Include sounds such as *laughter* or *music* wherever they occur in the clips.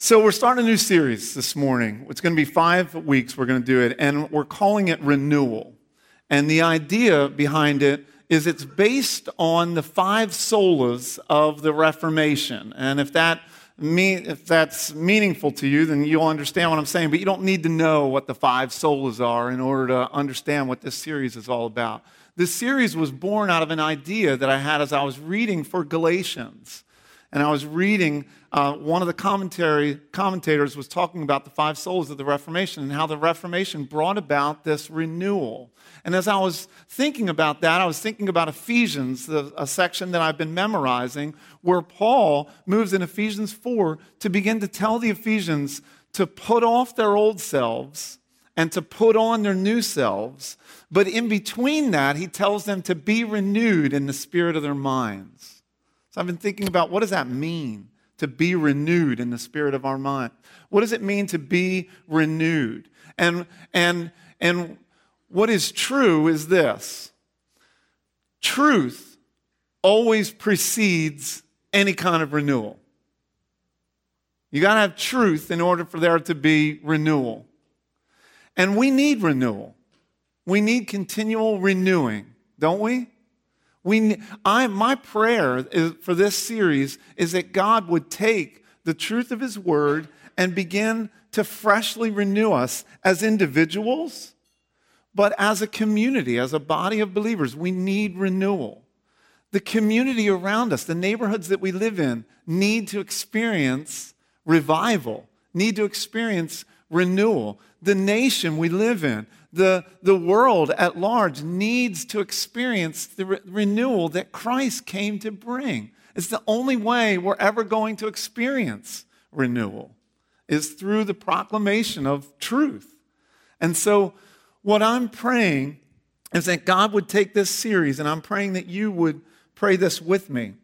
So, we're starting a new series this morning. It's going to be five weeks, we're going to do it, and we're calling it Renewal. And the idea behind it is it's based on the five solas of the Reformation. And if that if that's meaningful to you, then you'll understand what I'm saying. But you don't need to know what the five solas are in order to understand what this series is all about. This series was born out of an idea that I had as I was reading for Galatians and I was reading, uh, one of the commentary, commentators was talking about the five solas of the Reformation and how the Reformation brought about this renewal. And as I was thinking about that, I was thinking about Ephesians, the, a section that I've been memorizing, where Paul moves in Ephesians 4 to begin to tell the Ephesians to put off their old selves and to put on their new selves. But in between that, he tells them to be renewed in the spirit of their minds. So I've been thinking about what does that mean to be renewed in the spirit of our mind? What does it mean to be renewed? And and and what is true is this. Truth always precedes any kind of renewal. You got to have truth in order for there to be renewal. And we need renewal. We need continual renewing, don't we? We, I, my prayer is, for this series is that God would take the truth of His Word and begin to freshly renew us as individuals, but as a community, as a body of believers. We need renewal. The community around us, the neighborhoods that we live in, need to experience revival, need to experience renewal. The nation we live in, the, the world at large needs to experience the re- renewal that Christ came to bring. It's the only way we're ever going to experience renewal is through the proclamation of truth. And so what I'm praying is that God would take this series and I'm praying that you would pray this with me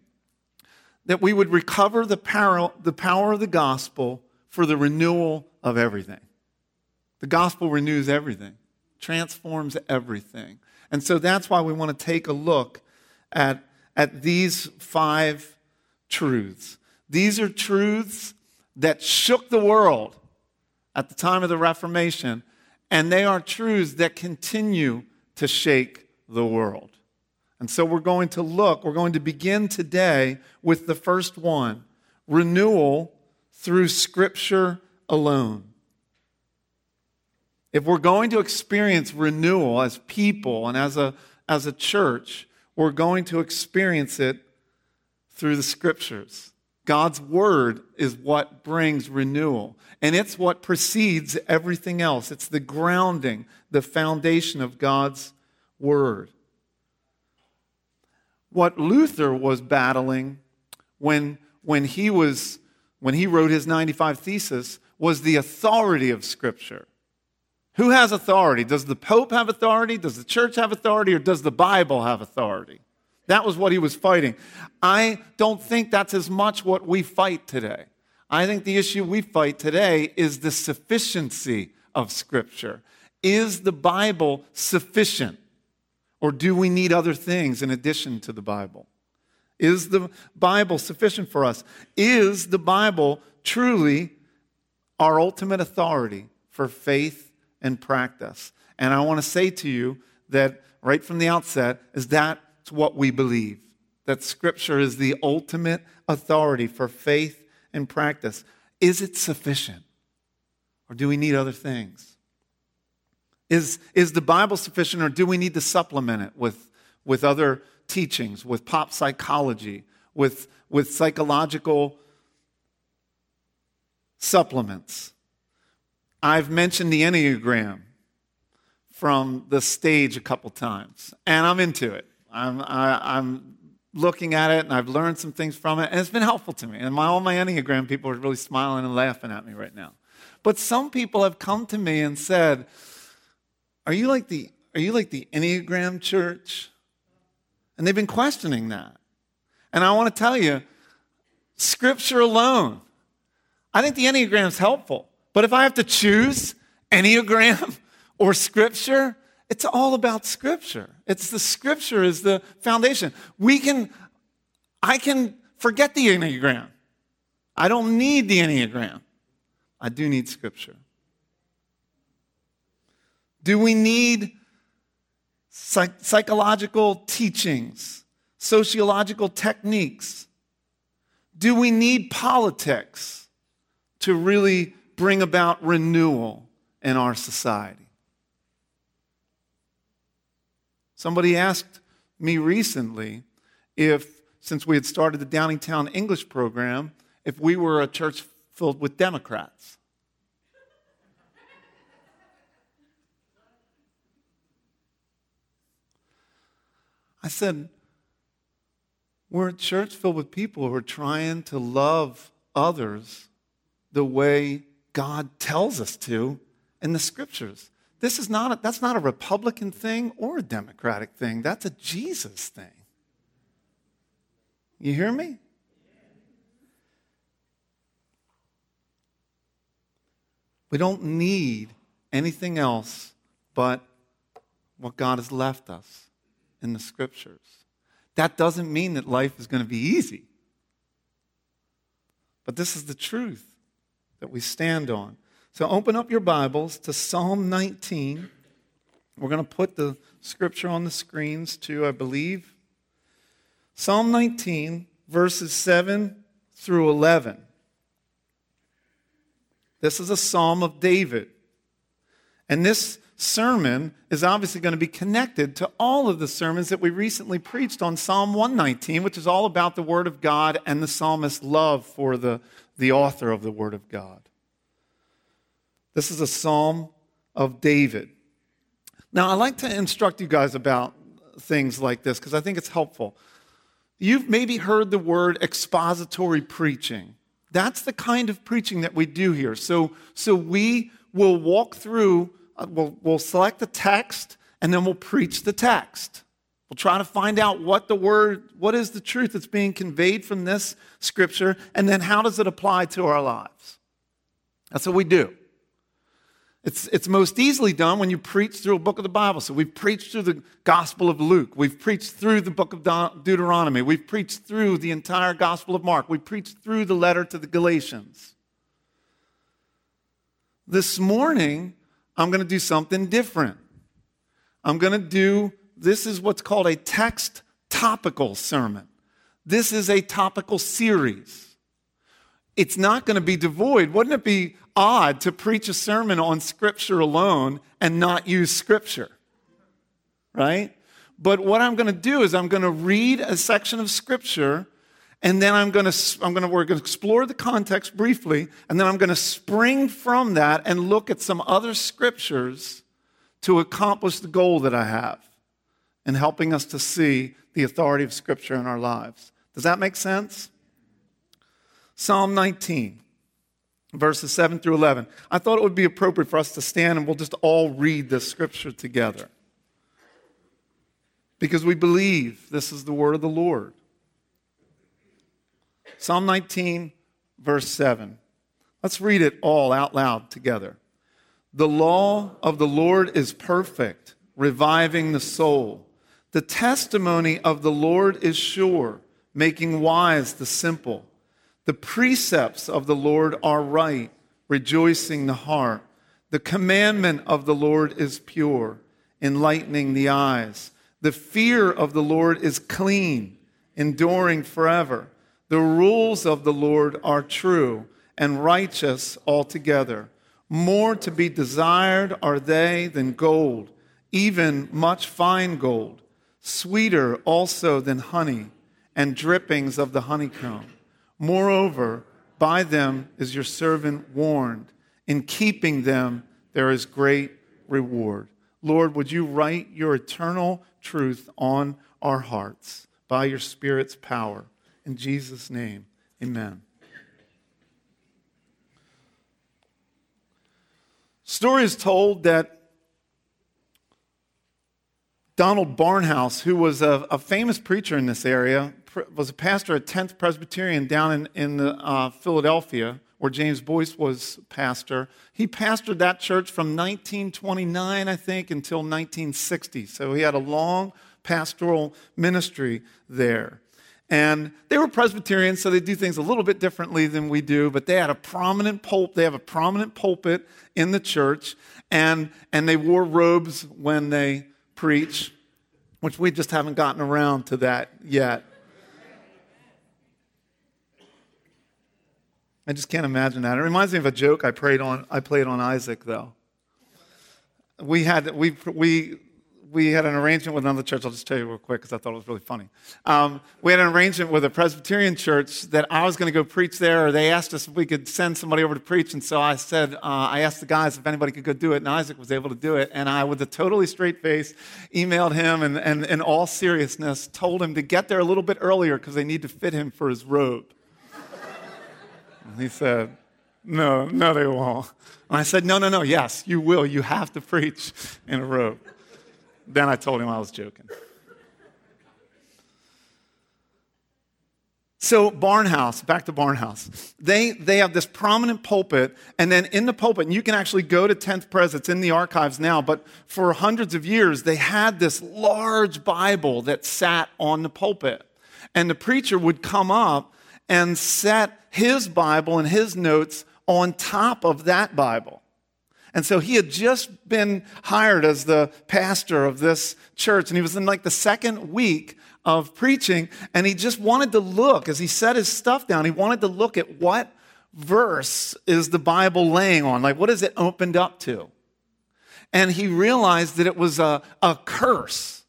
that we would recover the power, the power of the gospel for the renewal of everything. The gospel renews everything transforms everything. And so that's why we want to take a look at, at these five truths. These are truths that shook the world at the time of the Reformation, and they are truths that continue to shake the world. And so we're going to look, we're going to begin today with the first one renewal through Scripture alone. If we're going to experience renewal as people and as a, as a church, we're going to experience it through the scriptures. God's word is what brings renewal, and it's what precedes everything else. It's the grounding, the foundation of God's word. What Luther was battling when, when, he, was, when he wrote his 95 Thesis was the authority of Scripture. Who has authority? Does the Pope have authority? Does the church have authority? Or does the Bible have authority? That was what he was fighting. I don't think that's as much what we fight today. I think the issue we fight today is the sufficiency of Scripture. Is the Bible sufficient? Or do we need other things in addition to the Bible? Is the Bible sufficient for us? Is the Bible truly our ultimate authority for faith and practice. And I want to say to you that right from the outset is that's what we believe. That scripture is the ultimate authority for faith and practice. Is it sufficient? Or do we need other things? Is, is the Bible sufficient or do we need to supplement it with, with other teachings, with pop psychology, with, with psychological supplements? I've mentioned the Enneagram from the stage a couple times, and I'm into it. I'm, I, am looking at it, and I've learned some things from it, and it's been helpful to me. And my, all my Enneagram people are really smiling and laughing at me right now. But some people have come to me and said, "Are you like the Are you like the Enneagram church?" And they've been questioning that. And I want to tell you, Scripture alone. I think the Enneagram is helpful. But if I have to choose Enneagram *laughs* or Scripture, it's all about Scripture. It's the Scripture is the foundation. We can, I can forget the Enneagram. I don't need the Enneagram. I do need Scripture. Do we need psych- psychological teachings, sociological techniques? Do we need politics to really bring about renewal in our society? Somebody asked me recently if, since we had started the Downingtown English program, if we were a church filled with Democrats. I said, we're a church filled with people who are trying to love others the way God tells us to in the scriptures. This is not a, that's not a Republican thing or a Democratic thing. That's a Jesus thing. You hear me? We don't need anything else but what God has left us in the scriptures. That doesn't mean that life is going to be easy. But this is the truth that we stand on. So open up your Bibles to Psalm 19. We're going to put the scripture on the screens too, I believe. Psalm 19, verses 7 through 11. This is a psalm of David. And this sermon is obviously going to be connected to all of the sermons that we recently preached on Psalm 119, which is all about the Word of God and the psalmist's love for the, the author of the Word of God. This is a psalm of David. Now, I like to instruct you guys about things like this because I think it's helpful. You've maybe heard the word expository preaching. That's the kind of preaching that we do here. So, so we will walk through Uh, we'll, we'll select the text and then we'll preach the text. We'll try to find out what the word, what is the truth that's being conveyed from this scripture, and then how does it apply to our lives. That's what we do. It's, it's most easily done when you preach through a book of the Bible. So we've preached through the Gospel of Luke. We've preached through the book of Deuteronomy. We've preached through the entire Gospel of Mark. We've preached through the letter to the Galatians. This morning, I'm going to do something different. I'm going to do, this is what's called a text topical sermon. This is a topical series. It's not going to be devoid. Wouldn't it be odd to preach a sermon on Scripture alone and not use Scripture? Right? But what I'm going to do is I'm going to read a section of Scripture and then I'm going to, I'm going to, we're going to explore the context briefly, and then I'm going to spring from that and look at some other scriptures to accomplish the goal that I have in helping us to see the authority of Scripture in our lives. Does that make sense? Psalm 19, verses 7 through 11. I thought it would be appropriate for us to stand and we'll just all read this scripture together. Because we believe this is the word of the Lord. Psalm 19, verse 7. Let's read it all out loud together. The law of the Lord is perfect, reviving the soul. The testimony of the Lord is sure, making wise the simple. The precepts of the Lord are right, rejoicing the heart. The commandment of the Lord is pure, enlightening the eyes. The fear of the Lord is clean, enduring forever. The rules of the Lord are true and righteous altogether. More to be desired are they than gold, even much fine gold, sweeter also than honey and drippings of the honeycomb. Moreover, by them is your servant warned. In keeping them, there is great reward. Lord, would you write your eternal truth on our hearts by your Spirit's power? In Jesus' name, amen. Story is told that Donald Barnhouse, who was a, a, famous preacher in this area, was a pastor at 10th Presbyterian down in, in the, uh, Philadelphia, where James Boice was pastor. He pastored that church from 1929, I think, until 1960. So he had a long pastoral ministry there. And they were Presbyterians, so they do things a little bit differently than we do, but they had a prominent pulpit. They have a prominent pulpit in the church, and, and they wore robes when they preach, which we just haven't gotten around to that yet. I just can't imagine that. It reminds me of a joke I played on. I played on Isaac, though. We had we we we had an arrangement with another church. I'll just tell you real quick because I thought it was really funny. Um, we had an arrangement with a Presbyterian church that I was going to go preach there, or they asked us if we could send somebody over to preach. And so I said, uh, I asked the guys if anybody could go do it, and Isaac was able to do it. And I, with a totally straight face, emailed him and, and in all seriousness, told him to get there a little bit earlier because they need to fit him for his robe. and he said, no, no, they won't. And I said, No, no, no, yes, you will. You have to preach in a robe. Then I told him I was joking. So, Barnhouse, back to Barnhouse. They, they have this prominent pulpit, and then in the pulpit, and you can actually go to 10th Pres, it's in the archives now, but for hundreds of years, they had this large Bible that sat on the pulpit. And the preacher would come up and set his Bible and his notes on top of that Bible. And so he had just been hired as the pastor of this church, and he was in like the second week of preaching, and he just wanted to look, as he set his stuff down, he wanted to look at what verse is the Bible laying on? Like, what is it opened up to? And he realized that it was a, a curse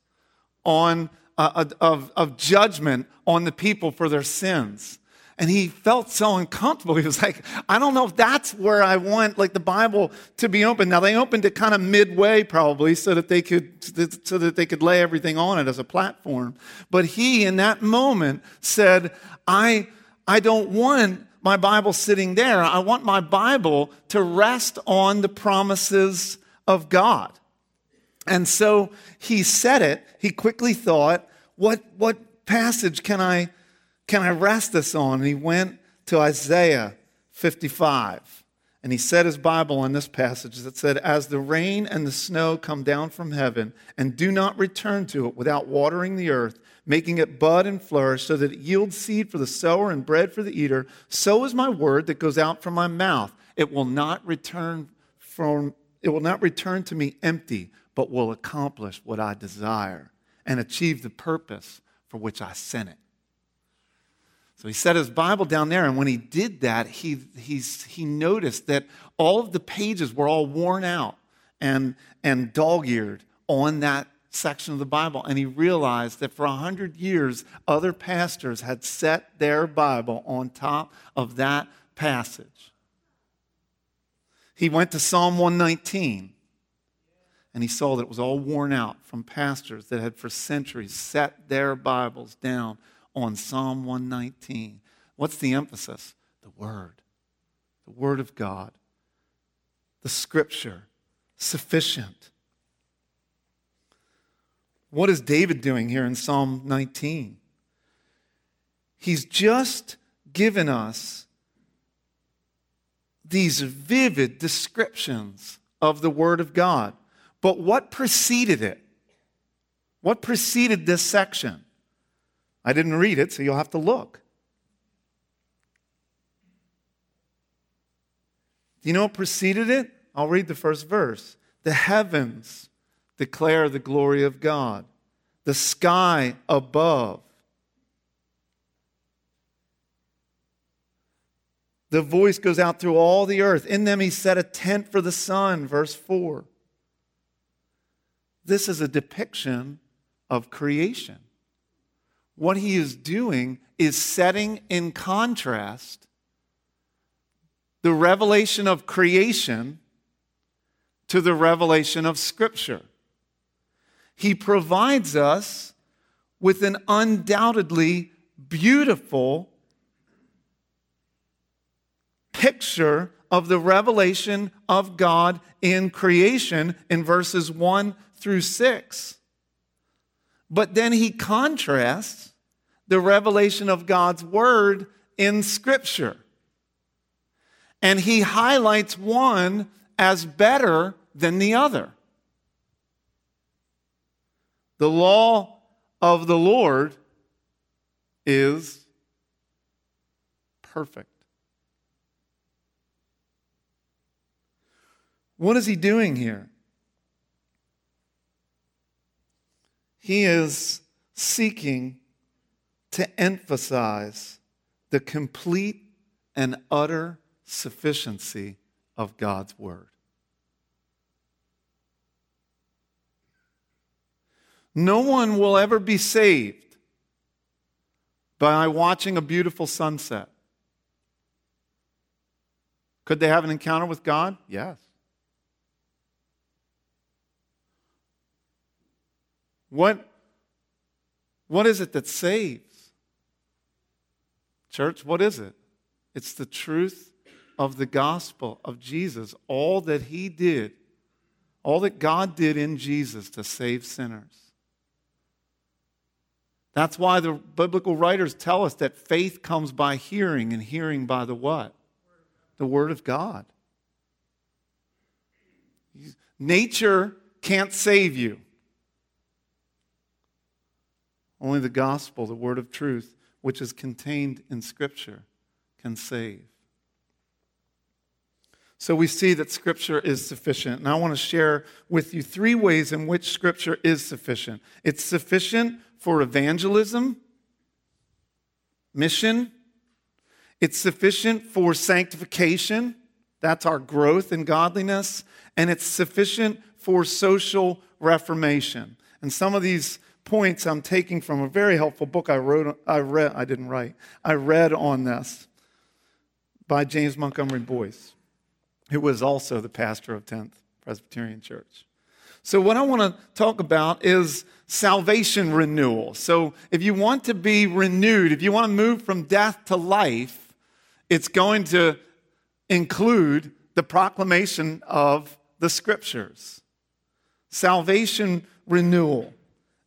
on, uh, of, of judgment on the people for their sins and he felt so uncomfortable. *laughs* He was like, I don't know if that's where I want like the Bible to be open. Now they opened it kind of midway probably so that they could so that they could lay everything on it as a platform. But he in that moment said, I I don't want my Bible sitting there. I want my Bible to rest on the promises of God. And so he said it. He quickly thought, what what passage can I can I rest this on? And he went to Isaiah 55. And he set his Bible on this passage that said, As the rain and the snow come down from heaven and do not return to it without watering the earth, making it bud and flourish so that it yields seed for the sower and bread for the eater, so is my word that goes out from my mouth. It will not return from it will not return to me empty, but will accomplish what I desire and achieve the purpose for which I sent it. So he set his Bible down there, and when he did that, he, he noticed that all of the pages were all worn out and, and dog eared on that section of the Bible. And he realized that for a hundred years, other pastors had set their Bible on top of that passage. He went to Psalm 119 and he saw that it was all worn out from pastors that had for centuries set their Bibles down on Psalm 119. What's the emphasis? The Word, the Word of God, the Scripture, sufficient. What is David doing here in Psalm 19? He's just given us these vivid descriptions of the Word of God. But what preceded it? What preceded this section? I didn't read it, so you'll have to look. Do you know what preceded it? I'll read the first verse. The heavens declare the glory of God, the sky above. The voice goes out through all the earth. In them he set a tent for the sun, verse 4. This is a depiction of creation what he is doing is setting in contrast the revelation of creation to the revelation of Scripture. He provides us with an undoubtedly beautiful picture of the revelation of God in creation in verses 1 through 6. But then he contrasts the revelation of God's word in Scripture. And he highlights one as better than the other. The law of the Lord is perfect. What is he doing here? He is seeking to emphasize the complete and utter sufficiency of God's Word. No one will ever be saved by watching a beautiful sunset. Could they have an encounter with God? Yes. What, what is it that saves? Church, what is it? It's the truth of the gospel of Jesus, all that he did, all that God did in Jesus to save sinners. That's why the biblical writers tell us that faith comes by hearing, and hearing by the what? The Word of God. Nature can't save you. Only the gospel, the word of truth, which is contained in Scripture, can save. So we see that Scripture is sufficient. And I want to share with you three ways in which Scripture is sufficient it's sufficient for evangelism, mission, it's sufficient for sanctification. That's our growth in godliness. And it's sufficient for social reformation. And some of these points I'm taking from a very helpful book I wrote, I read, I didn't write, I read on this by James Montgomery Boice, who was also the pastor of 10th Presbyterian Church. So, what I want to talk about is salvation renewal. So, if you want to be renewed, if you want to move from death to life, it's going to include the proclamation of the scriptures. Salvation renewal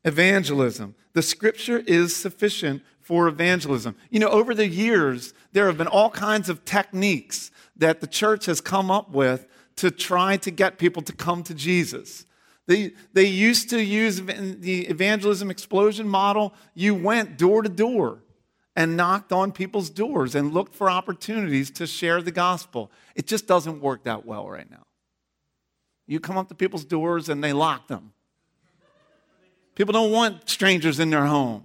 evangelism. The scripture is sufficient for evangelism. You know, over the years, there have been all kinds of techniques that the church has come up with to try to get people to come to Jesus. They, they used to use the evangelism explosion model. You went door to door and knocked on people's doors and looked for opportunities to share the gospel. It just doesn't work that well right now. You come up to people's doors and they lock them. People don't want strangers in their home.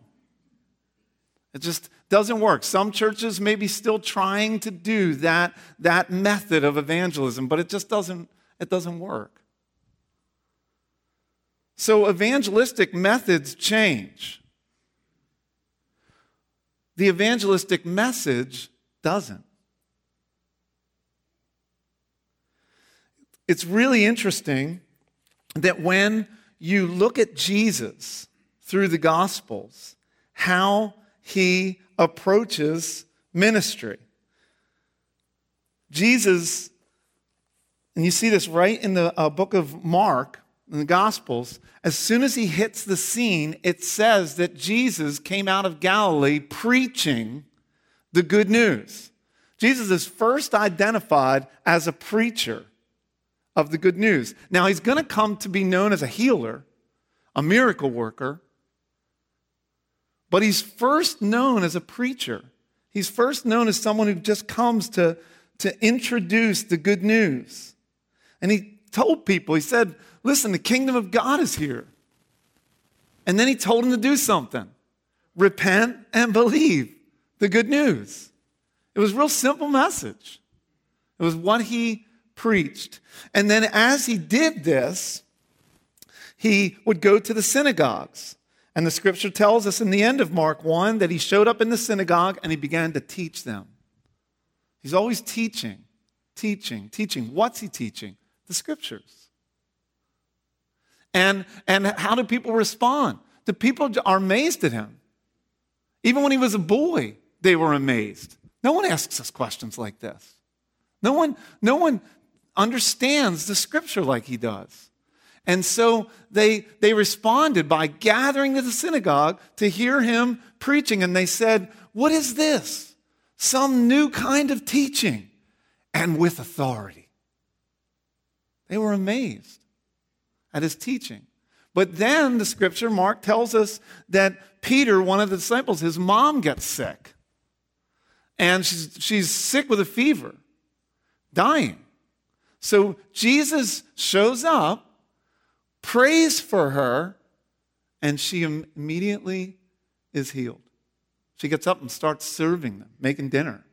It just doesn't work. Some churches may be still trying to do that, that method of evangelism, but it just doesn't, it doesn't work. So evangelistic methods change. The evangelistic message doesn't. It's really interesting that when you look at Jesus through the Gospels, how he approaches ministry. Jesus, and you see this right in the uh, book of Mark, in the Gospels, as soon as he hits the scene, it says that Jesus came out of Galilee preaching the good news. Jesus is first identified as a preacher of the good news. Now, he's going to come to be known as a healer, a miracle worker, but he's first known as a preacher. He's first known as someone who just comes to, to introduce the good news. And he told people, he said, Listen, the kingdom of God is here. And then he told them to do something repent and believe the good news. It was a real simple message. It was what he preached. And then as he did this, he would go to the synagogues. And the scripture tells us in the end of Mark 1 that he showed up in the synagogue and he began to teach them. He's always teaching, teaching, teaching. What's he teaching? The scriptures. And, and how do people respond? The people are amazed at him. Even when he was a boy, they were amazed. No one asks us questions like this. No one, no one understands the scripture like he does. And so they, they responded by gathering to the synagogue to hear him preaching. And they said, What is this? Some new kind of teaching and with authority. They were amazed at his teaching. But then the scripture, Mark tells us that Peter, one of the disciples, his mom gets sick. And she's, she's sick with a fever, dying. So Jesus shows up, prays for her, and she immediately is healed. She gets up and starts serving them, making dinner.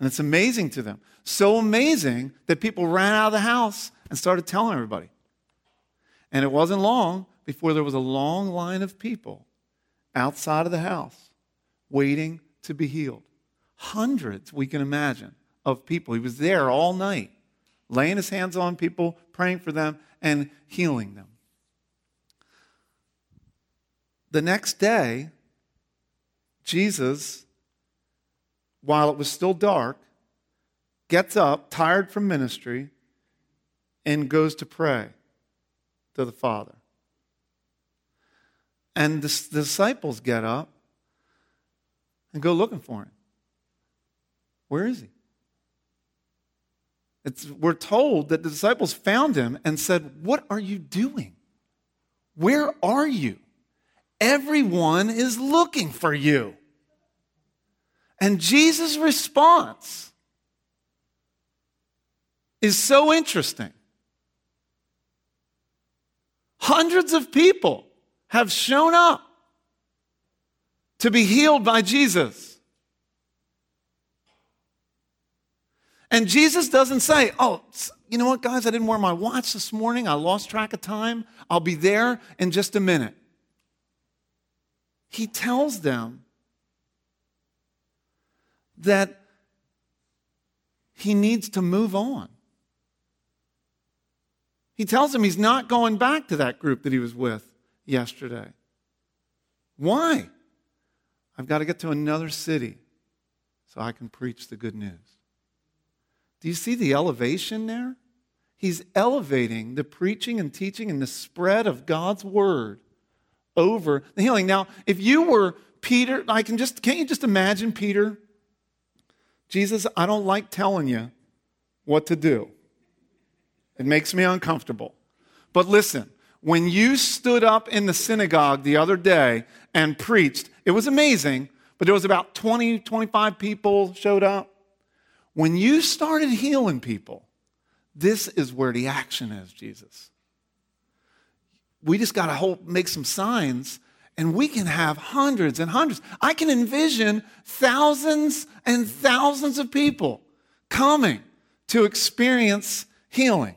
And it's amazing to them. So amazing that people ran out of the house and started telling everybody. And it wasn't long before there was a long line of people outside of the house waiting to be healed. Hundreds, we can imagine, of people. He was there all night, laying his hands on people, praying for them, and healing them. The next day, Jesus, while it was still dark, gets up, tired from ministry, and goes to pray to the Father. And the, disciples get up and go looking for him. Where is he? It's, we're told that the disciples found him and said, What are you doing? Where are you? Everyone is looking for you. And Jesus' response is so interesting. Hundreds of people have shown up to be healed by Jesus. And Jesus doesn't say, Oh, you know what, guys? I didn't wear my watch this morning. I lost track of time. I'll be there in just a minute. He tells them that he needs to move on. He tells him he's not going back to that group that he was with yesterday. Why? I've got to get to another city so I can preach the good news. Do you see the elevation there? He's elevating the preaching and teaching and the spread of God's word over the healing. Now, if you were Peter, I can just can't you just imagine Peter? Jesus, I don't like telling you what to do. It makes me uncomfortable. But listen, when you stood up in the synagogue the other day and preached, it was amazing, but there was about 20, 25 people showed up. When you started healing people, this is where the action is, Jesus. We just got to make some signs and we can have hundreds and hundreds. I can envision thousands and thousands of people coming to experience healing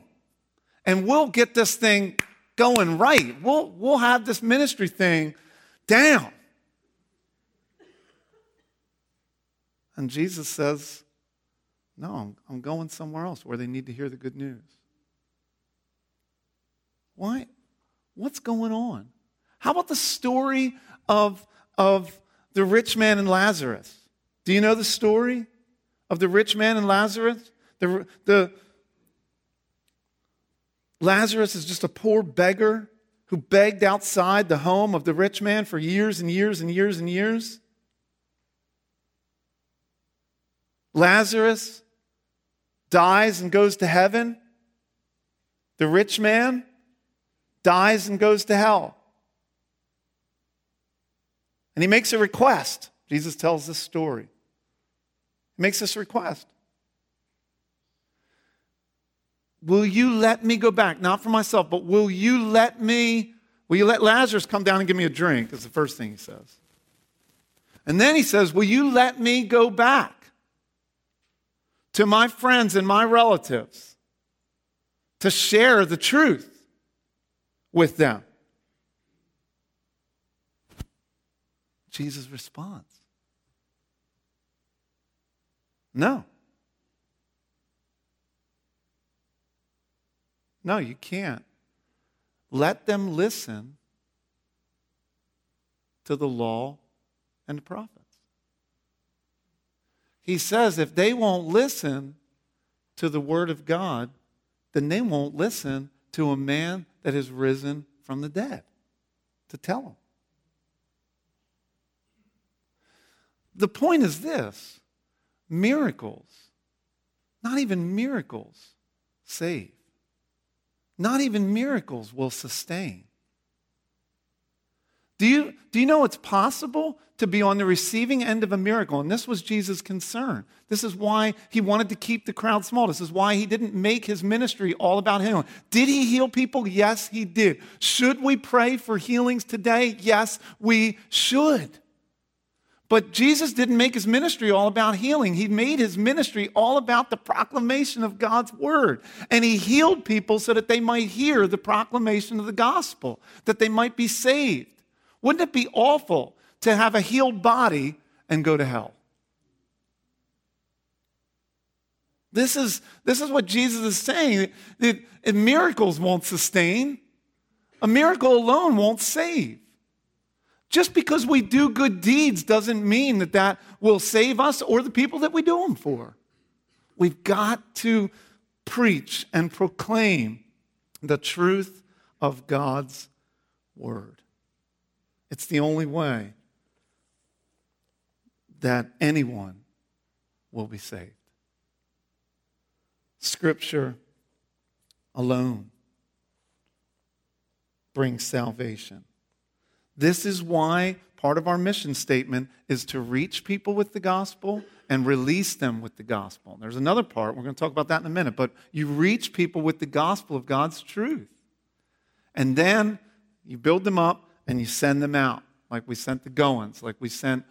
and we'll get this thing going right. We'll, we'll have this ministry thing down. And Jesus says, No, I'm, I'm going somewhere else where they need to hear the good news. Why? What's going on? How about the story of, of the rich man and Lazarus? Do you know the story of the rich man and Lazarus? The, the, Lazarus is just a poor beggar who begged outside the home of the rich man for years and years and years and years. Lazarus dies and goes to heaven. The rich man dies and goes to hell. And he makes a request. Jesus tells this story. He makes this request. Will you let me go back? Not for myself, but will you let me, will you let Lazarus come down and give me a drink? Is the first thing he says. And then he says, Will you let me go back to my friends and my relatives to share the truth with them? Jesus responds No. No, you can't. Let them listen to the law and the prophets. He says if they won't listen to the word of God, then they won't listen to a man that has risen from the dead to tell them. The point is this miracles, not even miracles, save. not even miracles will sustain. Do you, do you know it's possible to be on the receiving end of a miracle? And this was Jesus' concern. This is why he wanted to keep the crowd small. This is why he didn't make his ministry all about healing. Did he heal people? Yes, he did. Should we pray for healings today? Yes, we should. But Jesus didn't make his ministry all about healing. He made his ministry all about the proclamation of God's word. And he healed people so that they might hear the proclamation of the gospel, that they might be saved. Wouldn't it be awful to have a healed body and go to hell? This is, this is what Jesus is saying. That, that miracles won't sustain, a miracle alone won't save. Just because we do good deeds doesn't mean that that will save us or the people that we do them for. We've got to preach and proclaim the truth of God's word. It's the only way that anyone will be saved. Scripture alone brings salvation. This is why part of our mission statement is to reach people with the gospel and release them with the gospel. There's another part, we're going to talk about that in a minute, but you reach people with the gospel of God's truth. And then you build them up and you send them out, like we sent the Goins, like we sent,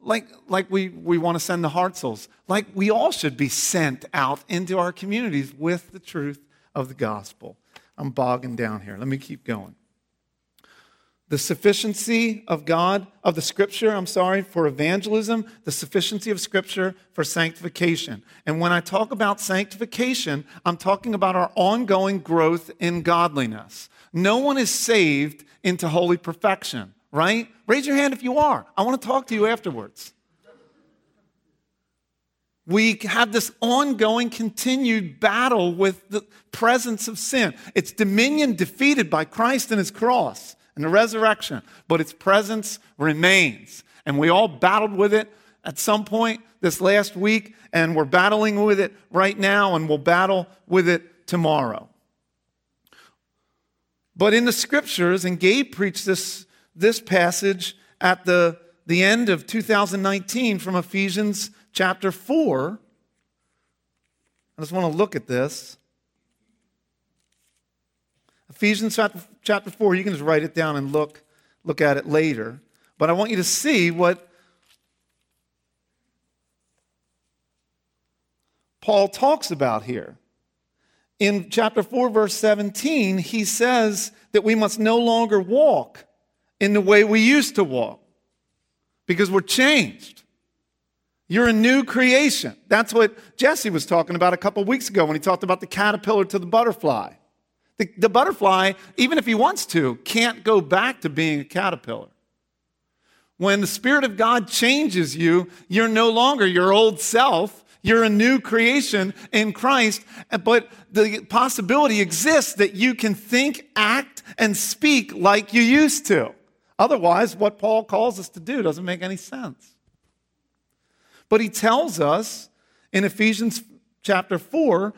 like, like we, we want to send the Hartzels, like we all should be sent out into our communities with the truth of the gospel. I'm bogging down here. Let me keep going the sufficiency of God, of the scripture, I'm sorry, for evangelism, the sufficiency of scripture for sanctification. And when I talk about sanctification, I'm talking about our ongoing growth in godliness. No one is saved into holy perfection, right? Raise your hand if you are. I want to talk to you afterwards. We have this ongoing, continued battle with the presence of sin. It's dominion defeated by Christ and his cross and the resurrection, but its presence remains. And we all battled with it at some point this last week, and we're battling with it right now, and we'll battle with it tomorrow. But in the scriptures, and Gabe preached this, this passage at the, the end of 2019 from Ephesians chapter 4. I just want to look at this. Ephesians chapter, chapter 4, you can just write it down and look, look at it later. But I want you to see what Paul talks about here. In chapter 4, verse 17, he says that we must no longer walk in the way we used to walk because we're changed. You're a new creation. That's what Jesse was talking about a couple weeks ago when he talked about the caterpillar to the butterfly. The, the butterfly, even if he wants to, can't go back to being a caterpillar. When the Spirit of God changes you, you're no longer your old self. You're a new creation in Christ, but the possibility exists that you can think, act, and speak like you used to. Otherwise, what Paul calls us to do doesn't make any sense. But he tells us in Ephesians chapter 4,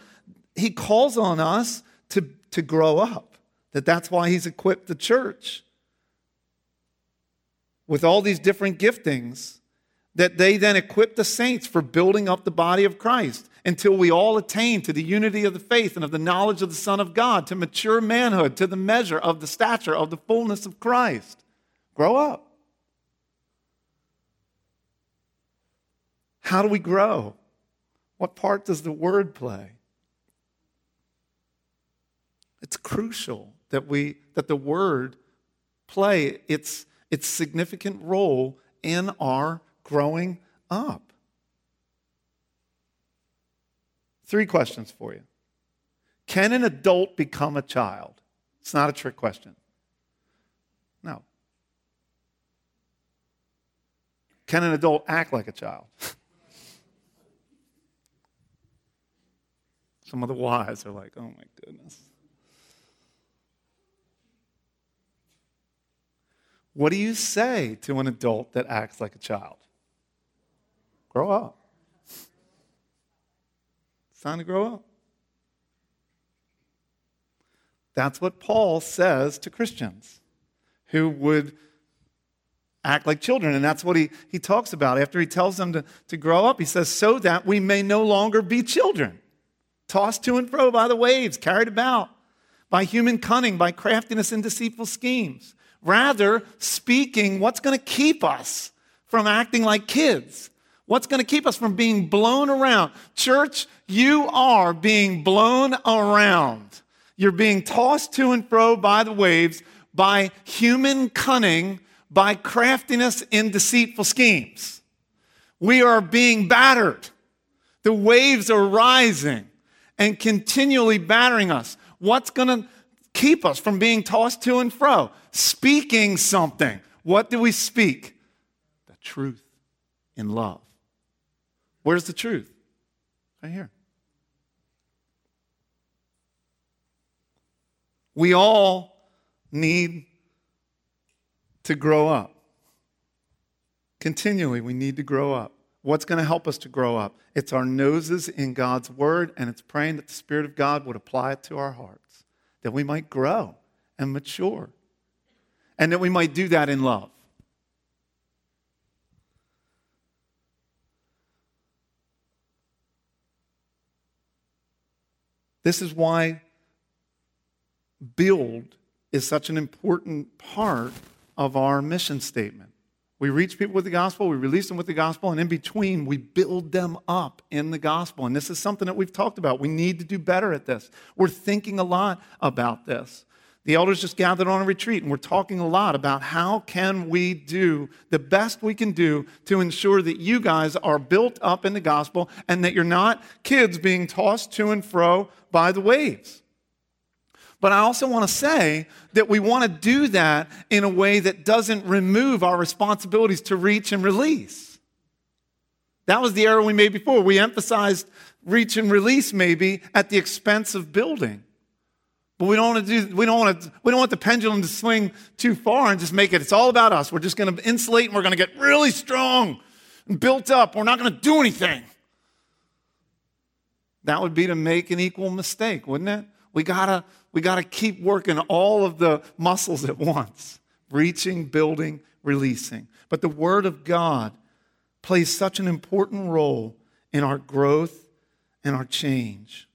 he calls on us to to grow up. That that's why he's equipped the church with all these different giftings that they then equip the saints for building up the body of Christ until we all attain to the unity of the faith and of the knowledge of the Son of God, to mature manhood, to the measure of the stature of the fullness of Christ. Grow up. How do we grow? What part does the word play? It's crucial that we that the word play its its significant role in our growing up. Three questions for you. Can an adult become a child? It's not a trick question. No. Can an adult act like a child? *laughs* Some of the wise are like, oh my goodness. What do you say to an adult that acts like a child? Grow up. It's time to grow up. That's what Paul says to Christians who would act like children. And that's what he, he talks about after he tells them to, to grow up. He says, so that we may no longer be children, tossed to and fro by the waves, carried about by human cunning, by craftiness and deceitful schemes. Rather, speaking what's going to keep us from acting like kids. What's going to keep us from being blown around? Church, you are being blown around. You're being tossed to and fro by the waves, by human cunning, by craftiness in deceitful schemes. We are being battered. The waves are rising and continually battering us. What's going to keep us from being tossed to and fro? Speaking something. What do we speak? The truth in love. Where's the truth? Right here. We all need to grow up. Continually, we need to grow up. What's going to help us to grow up? It's our noses in God's Word, and it's praying that the Spirit of God would apply it to our hearts, that we might grow and mature, and that we might do that in love. This is why build is such an important part of our mission statement. We reach people with the gospel, we release them with the gospel, and in between, we build them up in the gospel. And this is something that we've talked about. We need to do better at this. We're thinking a lot about this. The elders just gathered on a retreat, and we're talking a lot about how can we do the best we can do to ensure that you guys are built up in the gospel and that you're not kids being tossed to and fro by the waves. But I also want to say that we want to do that in a way that doesn't remove our responsibilities to reach and release. That was the error we made before. We emphasized reach and release maybe at the expense of building. But we don't want to do, we don't want to, we don't want the pendulum to swing too far and just make it, it's all about us. We're just going to insulate and we're going to get really strong and built up. We're not going to do anything. That would be to make an equal mistake, wouldn't it? We gotta, we gotta keep working all of the muscles at once reaching, building, releasing. But the Word of God plays such an important role in our growth and our change.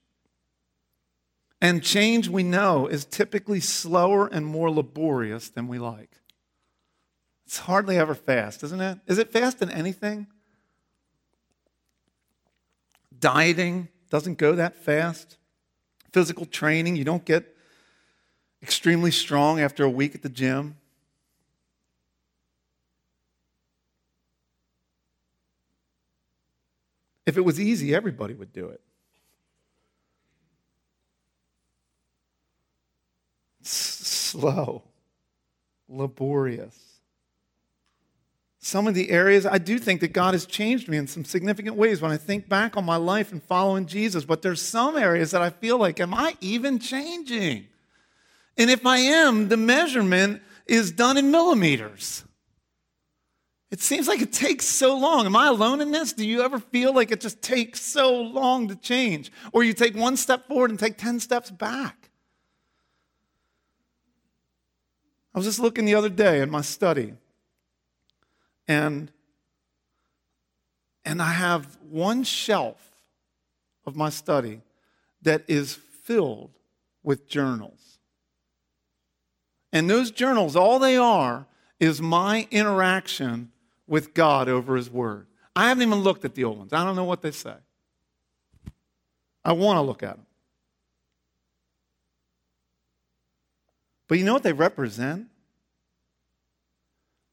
And change, we know, is typically slower and more laborious than we like. It's hardly ever fast, isn't it? Is it fast in anything? Dieting doesn't go that fast physical training. You don't get extremely strong after a week at the gym. If it was easy, everybody would do it. Slow, laborious some of the areas I do think that God has changed me in some significant ways when I think back on my life and following Jesus. But there's some areas that I feel like, am I even changing? And if I am, the measurement is done in millimeters. It seems like it takes so long. Am I alone in this? Do you ever feel like it just takes so long to change? Or you take one step forward and take 10 steps back? I was just looking the other day in my study and, and I have one shelf of my study that is filled with journals. And those journals, all they are is my interaction with God over His Word. I haven't even looked at the old ones. I don't know what they say. I want to look at them. But you know what they represent?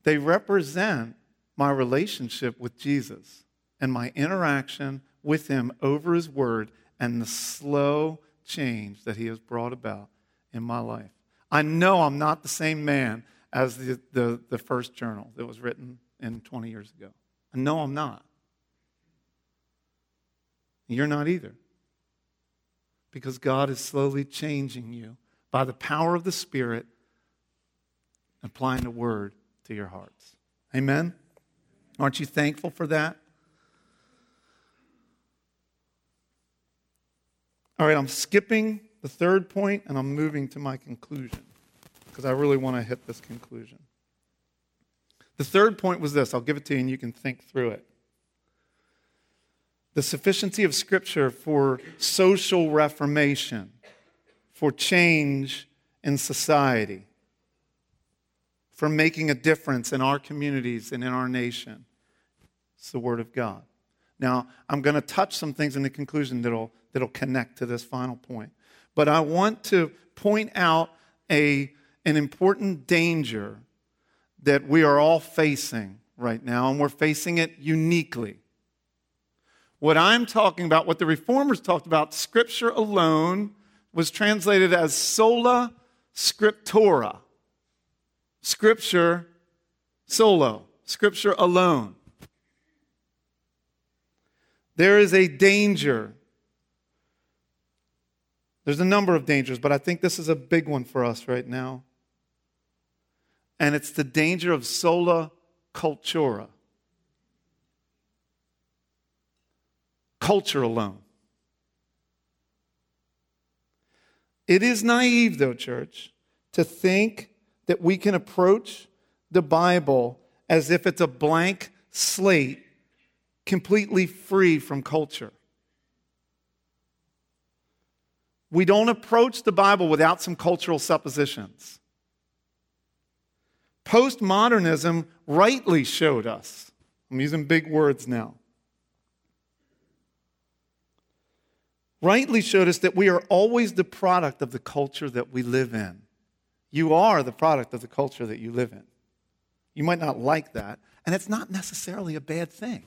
They represent my relationship with Jesus and my interaction with Him over His Word and the slow change that He has brought about in my life. I know I'm not the same man as the, the, the first journal that was written in 20 years ago. I know I'm not. You're not either. Because God is slowly changing you by the power of the Spirit, applying the Word to your hearts. Amen? Aren't you thankful for that? All right, I'm skipping the third point, and I'm moving to my conclusion because I really want to hit this conclusion. The third point was this I'll give it to you and you can think through it. The sufficiency of Scripture for social reformation, for change in society, for making a difference in our communities and in our nation. It's the Word of God. Now, I'm going to touch some things in the conclusion that'll, that'll connect to this final point. But I want to point out a, an important danger that we are all facing right now, and we're facing it uniquely. What I'm talking about, what the reformers talked about, Scripture alone was translated as sola scriptura. Scripture solo, Scripture alone. There is a danger. There's a number of dangers, but I think this is a big one for us right now and it's the danger of sola cultura. Culture alone. It is naive, though, church, to think that we can approach the Bible as if it's a blank slate completely free from culture. We don't approach the Bible without some cultural suppositions. Postmodernism rightly showed us. I'm using big words now. Rightly showed us that we are always the product of the culture that we live in. You are the product of the culture that you live in. You might not like that, and it's not necessarily a bad thing.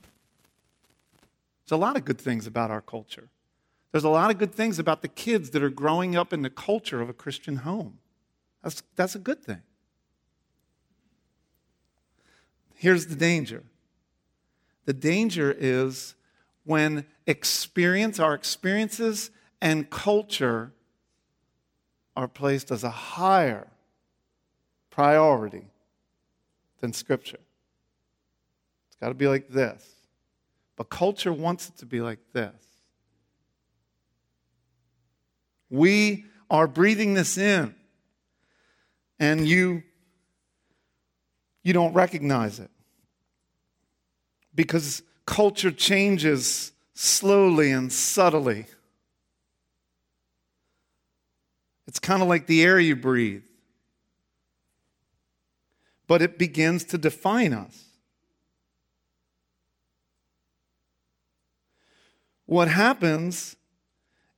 There's a lot of good things about our culture. There's a lot of good things about the kids that are growing up in the culture of a Christian home. That's, that's a good thing. Here's the danger the danger is when experience, our experiences and culture are placed as a higher priority than Scripture. It's got to be like this. But culture wants it to be like this. We are breathing this in, and you you don't recognize it. Because culture changes slowly and subtly. It's kind of like the air you breathe. But it begins to define us. What happens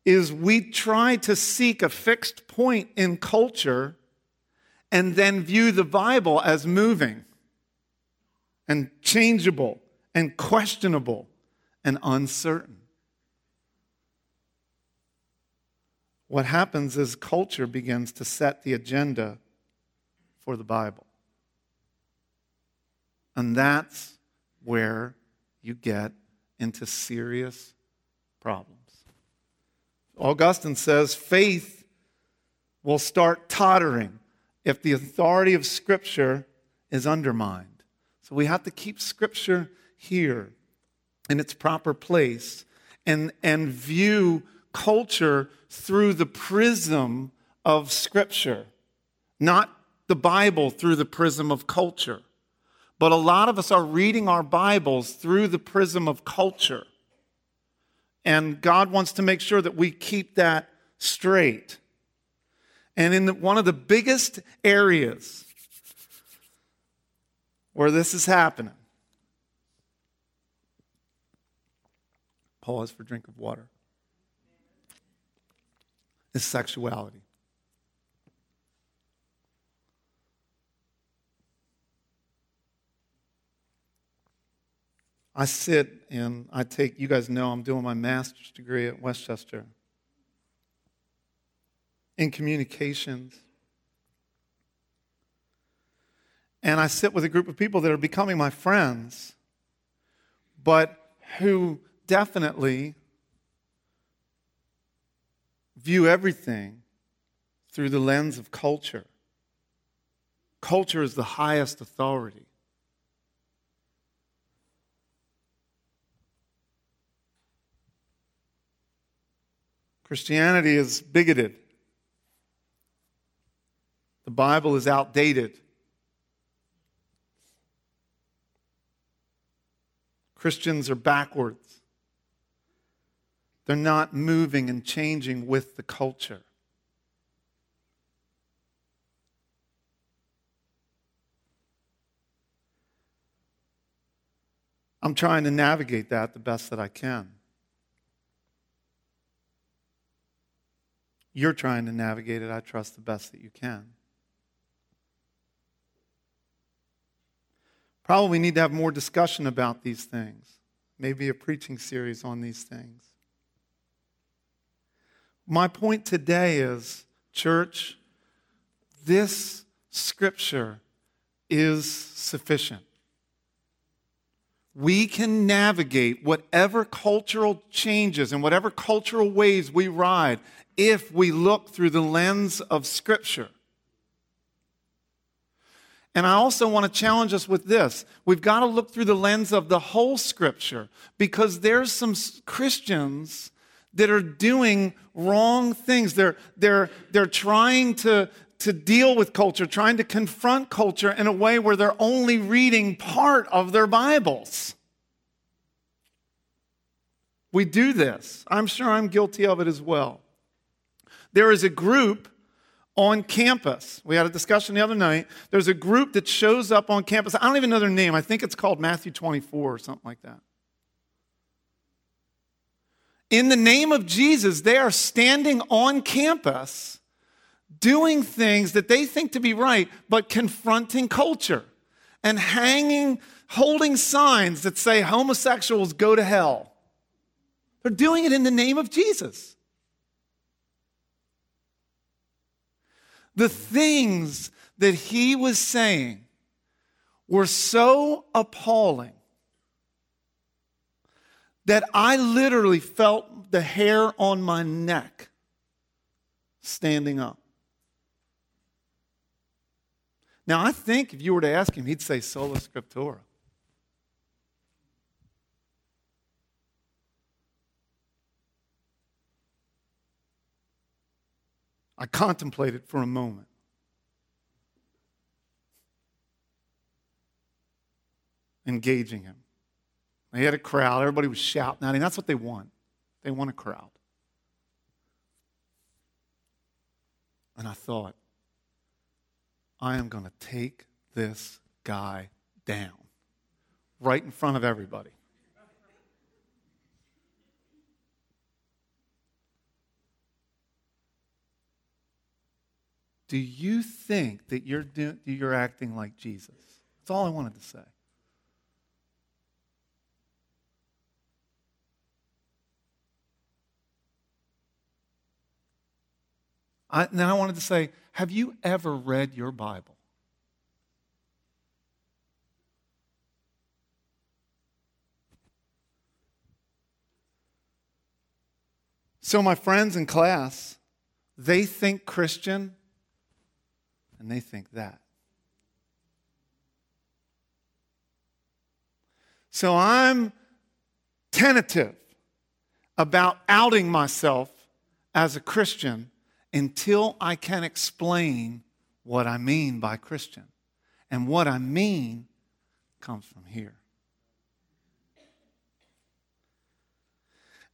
is we try to seek a fixed point in culture and then view the Bible as moving and changeable and questionable and uncertain. What happens is culture begins to set the agenda for the Bible. And that's where you get into serious problems. Augustine says faith will start tottering if the authority of Scripture is undermined. So we have to keep Scripture here in its proper place and, and view culture through the prism of Scripture, not the Bible through the prism of culture. But a lot of us are reading our Bibles through the prism of culture. And God wants to make sure that we keep that straight. And in the, one of the biggest areas where this is happening, pause for drink of water, is sexuality. I sit and I take, you guys know I'm doing my master's degree at West Chester in communications. And I sit with a group of people that are becoming my friends, but who definitely view everything through the lens of culture. Culture is the highest authority. Christianity is bigoted The Bible is outdated. Christians are backwards. They're not moving and changing with the culture. I'm trying to navigate that the best that I can. You're trying to navigate it, I trust, the best that you can. Probably need to have more discussion about these things, maybe a preaching series on these things. My point today is, church, this scripture is sufficient we can navigate whatever cultural changes and whatever cultural waves we ride if we look through the lens of Scripture. And I also want to challenge us with this. We've got to look through the lens of the whole Scripture because there's some Christians that are doing wrong things. They're, they're, they're trying to, to deal with culture, trying to confront culture in a way where they're only reading part of their Bibles. We do this. I'm sure I'm guilty of it as well. There is a group on campus. We had a discussion the other night. There's a group that shows up on campus. I don't even know their name. I think it's called Matthew 24 or something like that. In the name of Jesus, they are standing on campus doing things that they think to be right, but confronting culture and hanging, holding signs that say homosexuals go to hell. They're doing it in the name of Jesus. The things that he was saying were so appalling that I literally felt the hair on my neck standing up. Now, I think if you were to ask him, he'd say sola scriptura. I contemplated for a moment. Engaging him. They had a crowd, everybody was shouting at him. That's what they want. They want a crowd. And I thought, I am going to take this guy down right in front of everybody. Do you think that you're, do, you're acting like Jesus? That's all I wanted to say. I, then I wanted to say, have you ever read your Bible? So, my friends in class, they think Christian and they think that. So, I'm tentative about outing myself as a Christian until I can explain what I mean by Christian. And what I mean comes from here.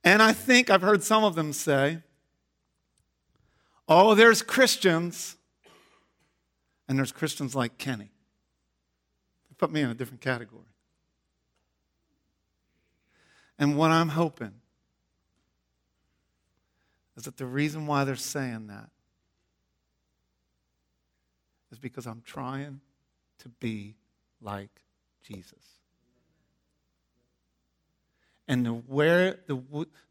And I think I've heard some of them say, oh, there's Christians, and there's Christians like Kenny. They put me in a different category. And what I'm hoping is that the reason why they're saying that is because I'm trying to be like Jesus. And the, where, the,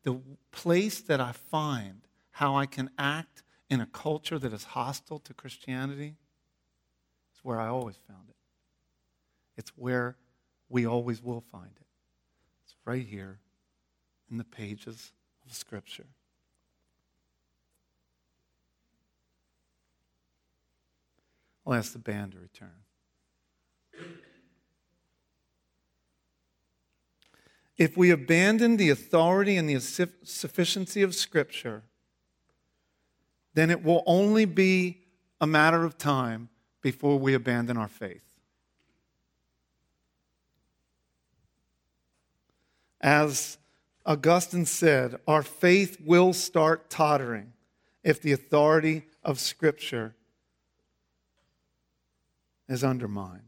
the place that I find how I can act in a culture that is hostile to Christianity is where I always found it. It's where we always will find it. It's right here in the pages of Scripture. I'll ask the band to return. If we abandon the authority and the sufficiency of Scripture, then it will only be a matter of time before we abandon our faith. As Augustine said, our faith will start tottering if the authority of Scripture is undermined.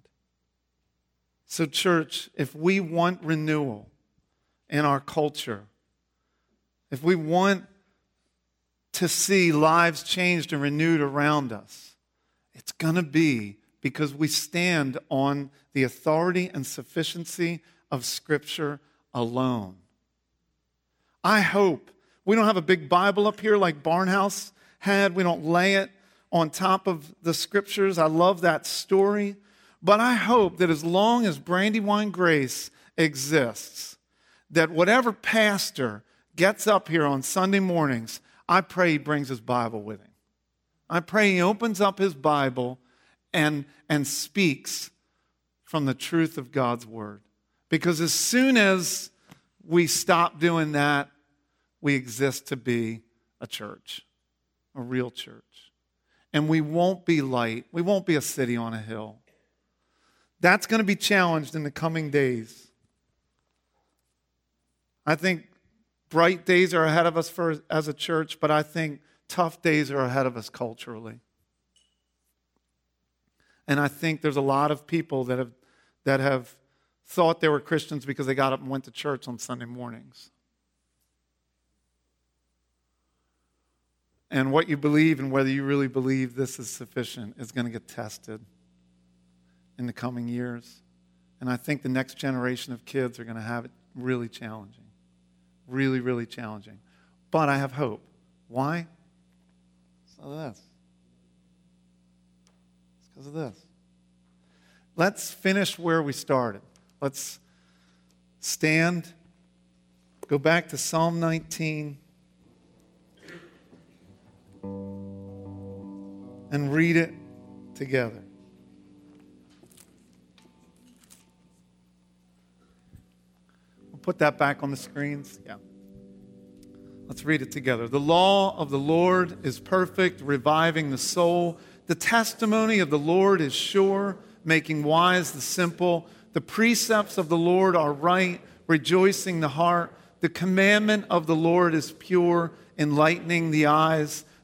So, church, if we want renewal in our culture, if we want to see lives changed and renewed around us, it's going to be because we stand on the authority and sufficiency of Scripture alone. I hope we don't have a big Bible up here like Barnhouse had. We don't lay it on top of the scriptures. I love that story. But I hope that as long as Brandywine Grace exists, that whatever pastor gets up here on Sunday mornings, I pray he brings his Bible with him. I pray he opens up his Bible and, and speaks from the truth of God's word. Because as soon as we stop doing that, we exist to be a church, a real church. And we won't be light, we won't be a city on a hill. That's going to be challenged in the coming days. I think bright days are ahead of us for, as a church, but I think tough days are ahead of us culturally. And I think there's a lot of people that have, that have thought they were Christians because they got up and went to church on Sunday mornings. And what you believe and whether you really believe this is sufficient is going to get tested in the coming years. And I think the next generation of kids are going to have it really challenging. Really, really challenging. But I have hope. Why? So this. It's because of this. Let's finish where we started. Let's stand, go back to Psalm 19. And read it together. We'll put that back on the screens. Yeah. Let's read it together. The law of the Lord is perfect, reviving the soul. The testimony of the Lord is sure, making wise the simple. The precepts of the Lord are right, rejoicing the heart. The commandment of the Lord is pure, enlightening the eyes.